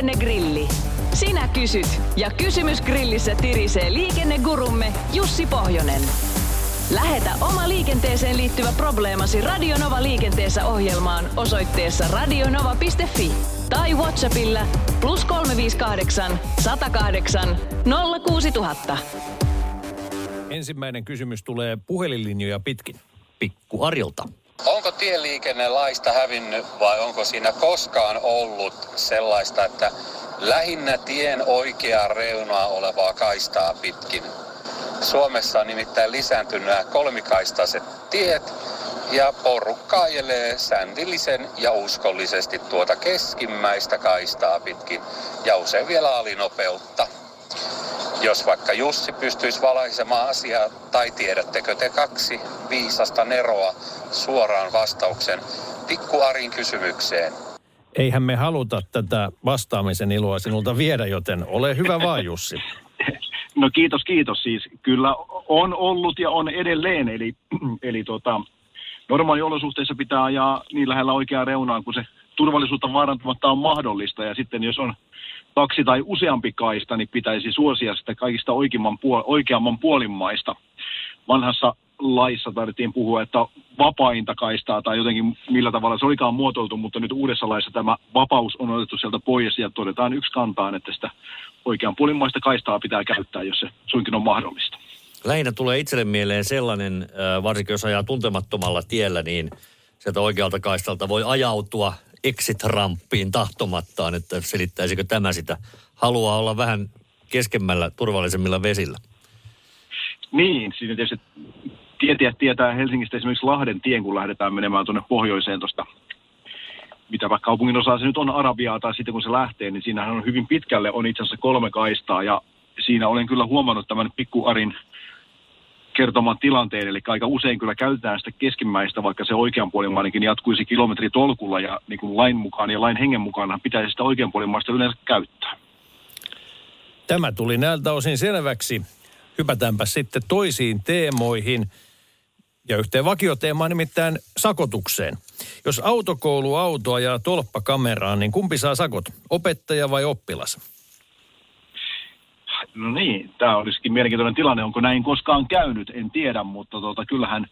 Liikennegrilli. Sinä kysyt ja kysymys grillissä tirisee liikennegurumme Jussi Pohjonen. Lähetä oma liikenteeseen liittyvä probleemasi Radionova liikenteessä ohjelmaan osoitteessa radionova.fi tai Whatsappilla plus 358 108 06000. Ensimmäinen kysymys tulee puhelinlinjoja pitkin. Pikku Arilta. Onko tieliikennelaista hävinnyt vai onko siinä koskaan ollut sellaista, että lähinnä tien oikeaa reunaa olevaa kaistaa pitkin? Suomessa on nimittäin lisääntynyt nämä kolmikaistaiset tiet ja porukka ajelee säntillisen ja uskollisesti tuota keskimmäistä kaistaa pitkin ja usein vielä alinopeutta. Jos vaikka Jussi pystyisi valaisemaan asiaa, tai tiedättekö te kaksi viisasta neroa suoraan vastauksen Pikku Arin kysymykseen. Eihän me haluta tätä vastaamisen iloa sinulta viedä, joten ole hyvä vaan Jussi. No kiitos, kiitos. Siis kyllä on ollut ja on edelleen. Eli, eli tota, normaaliolosuhteissa pitää ajaa niin lähellä oikeaa reunaa, kun se turvallisuutta vaarantamatta on mahdollista. Ja sitten jos on kaksi tai useampi kaista, niin pitäisi suosia sitä kaikista oikeamman, puol- oikeamman puolimmaista. Vanhassa laissa tarvittiin puhua, että vapainta kaistaa tai jotenkin millä tavalla se olikaan muotoiltu, mutta nyt uudessa laissa tämä vapaus on otettu sieltä pois ja todetaan yksi kantaan, että sitä oikean puolimmaista kaistaa pitää käyttää, jos se suinkin on mahdollista. Lähinnä tulee itselle mieleen sellainen, varsinkin jos ajaa tuntemattomalla tiellä, niin sieltä oikealta kaistalta voi ajautua exit-ramppiin tahtomattaan, että selittäisikö tämä sitä. Haluaa olla vähän keskemmällä turvallisemmilla vesillä. Niin, siinä tietysti tietää, tietää Helsingistä esimerkiksi Lahden tien, kun lähdetään menemään tuonne pohjoiseen tuosta mitä vaikka kaupungin osaa se nyt on Arabiaa tai sitten kun se lähtee, niin siinähän on hyvin pitkälle on itse asiassa kolme kaistaa ja siinä olen kyllä huomannut tämän pikkuarin kertoman tilanteen, eli aika usein kyllä käytetään sitä keskimmäistä, vaikka se oikeanpuolimainenkin jatkuisi kilometritolkulla ja niin kuin lain mukaan ja lain hengen mukaan pitäisi sitä oikeanpuolimaista yleensä käyttää. Tämä tuli näiltä osin selväksi. Hypätäänpä sitten toisiin teemoihin ja yhteen vakioteemaan nimittäin sakotukseen. Jos autokoulu auto ajaa tolppakameraan, niin kumpi saa sakot, opettaja vai oppilas? No niin, tämä olisikin mielenkiintoinen tilanne. Onko näin koskaan käynyt, en tiedä, mutta tota, kyllähän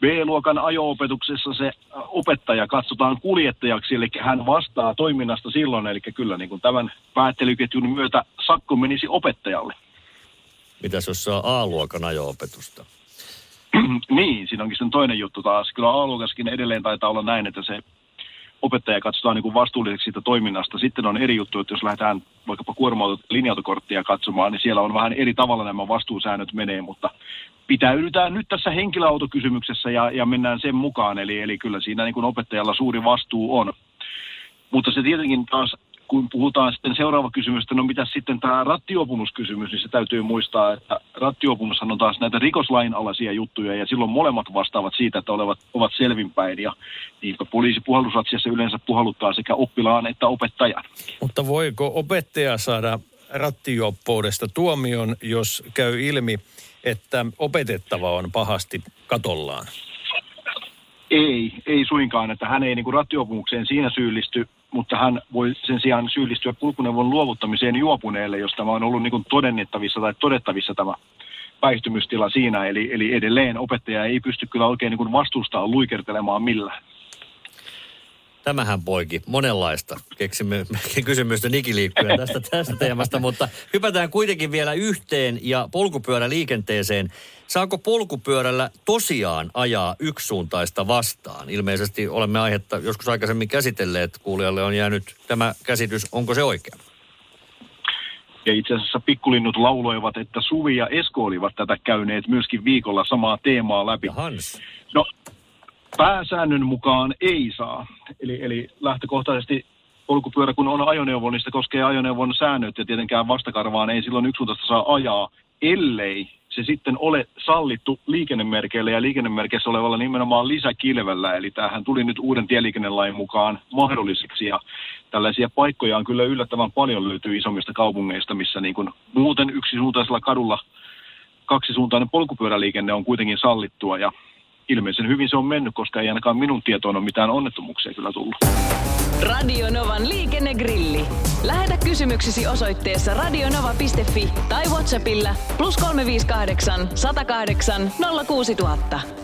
B-luokan ajo-opetuksessa se opettaja katsotaan kuljettajaksi, eli hän vastaa toiminnasta silloin, eli kyllä niin kuin tämän päättelyketjun myötä sakko menisi opettajalle. Mitäs jos saa A-luokan ajo-opetusta? niin, siinä onkin sen toinen juttu taas. Kyllä A-luokaskin edelleen taitaa olla näin, että se opettaja katsotaan niin kuin vastuulliseksi siitä toiminnasta. Sitten on eri juttu, että jos lähdetään vaikkapa kuorma linja-autokorttia katsomaan, niin siellä on vähän eri tavalla nämä vastuusäännöt menee, mutta pitäydytään nyt tässä henkilöautokysymyksessä ja, ja mennään sen mukaan. Eli, eli kyllä siinä niin kuin opettajalla suuri vastuu on. Mutta se tietenkin taas kun puhutaan sitten seuraava kysymys, että no mitä sitten tämä rattiopumuskysymys, niin se täytyy muistaa, että rattiopumushan on taas näitä rikoslain alaisia juttuja ja silloin molemmat vastaavat siitä, että olevat, ovat selvinpäin ja niin poliisi puhallusratsiassa yleensä puhalluttaa sekä oppilaan että opettajan. Mutta voiko opettaja saada rattijuoppoudesta tuomion, jos käy ilmi, että opetettava on pahasti katollaan? Ei, ei suinkaan, että hän ei niin kuin rattiopumukseen siinä syyllisty, mutta hän voi sen sijaan syyllistyä kulkuneuvon luovuttamiseen juopuneelle, jos tämä on ollut niin kuin todennettavissa tai todettavissa tämä päihtymystila siinä. Eli, eli edelleen opettaja ei pysty kyllä oikein niin kuin vastustaa luikertelemaan millään. Tämähän poiki monenlaista. Keksimme kysymystä nikiliikkuja tästä, tästä teemasta, mutta hypätään kuitenkin vielä yhteen ja polkupyöräliikenteeseen. Saako polkupyörällä tosiaan ajaa yksisuuntaista vastaan? Ilmeisesti olemme aihetta joskus aikaisemmin käsitelleet. Kuulijalle on jäänyt tämä käsitys. Onko se oikea? Ja itse asiassa pikkulinnut lauloivat, että Suvi ja Esko olivat tätä käyneet myöskin viikolla samaa teemaa läpi. Ja Hans. No, pääsäännön mukaan ei saa. Eli, eli lähtökohtaisesti polkupyörä, kun on ajoneuvo, niin sitä koskee ajoneuvon säännöt ja tietenkään vastakarvaan ei silloin yksisuuntaista saa ajaa, ellei se sitten ole sallittu liikennemerkeillä ja liikennemerkeissä olevalla nimenomaan lisäkilvellä. Eli tämähän tuli nyt uuden tieliikennelain mukaan mahdolliseksi ja tällaisia paikkoja on kyllä yllättävän paljon löytyy isommista kaupungeista, missä niin kuin muuten yksisuuntaisella kadulla kaksisuuntainen polkupyöräliikenne on kuitenkin sallittua ja ilmeisen hyvin se on mennyt, koska ei ainakaan minun tietoon ole mitään onnettomuuksia kyllä tullut. Radio Novan liikennegrilli. Lähetä kysymyksesi osoitteessa radionova.fi tai Whatsappilla plus 358 108 06000.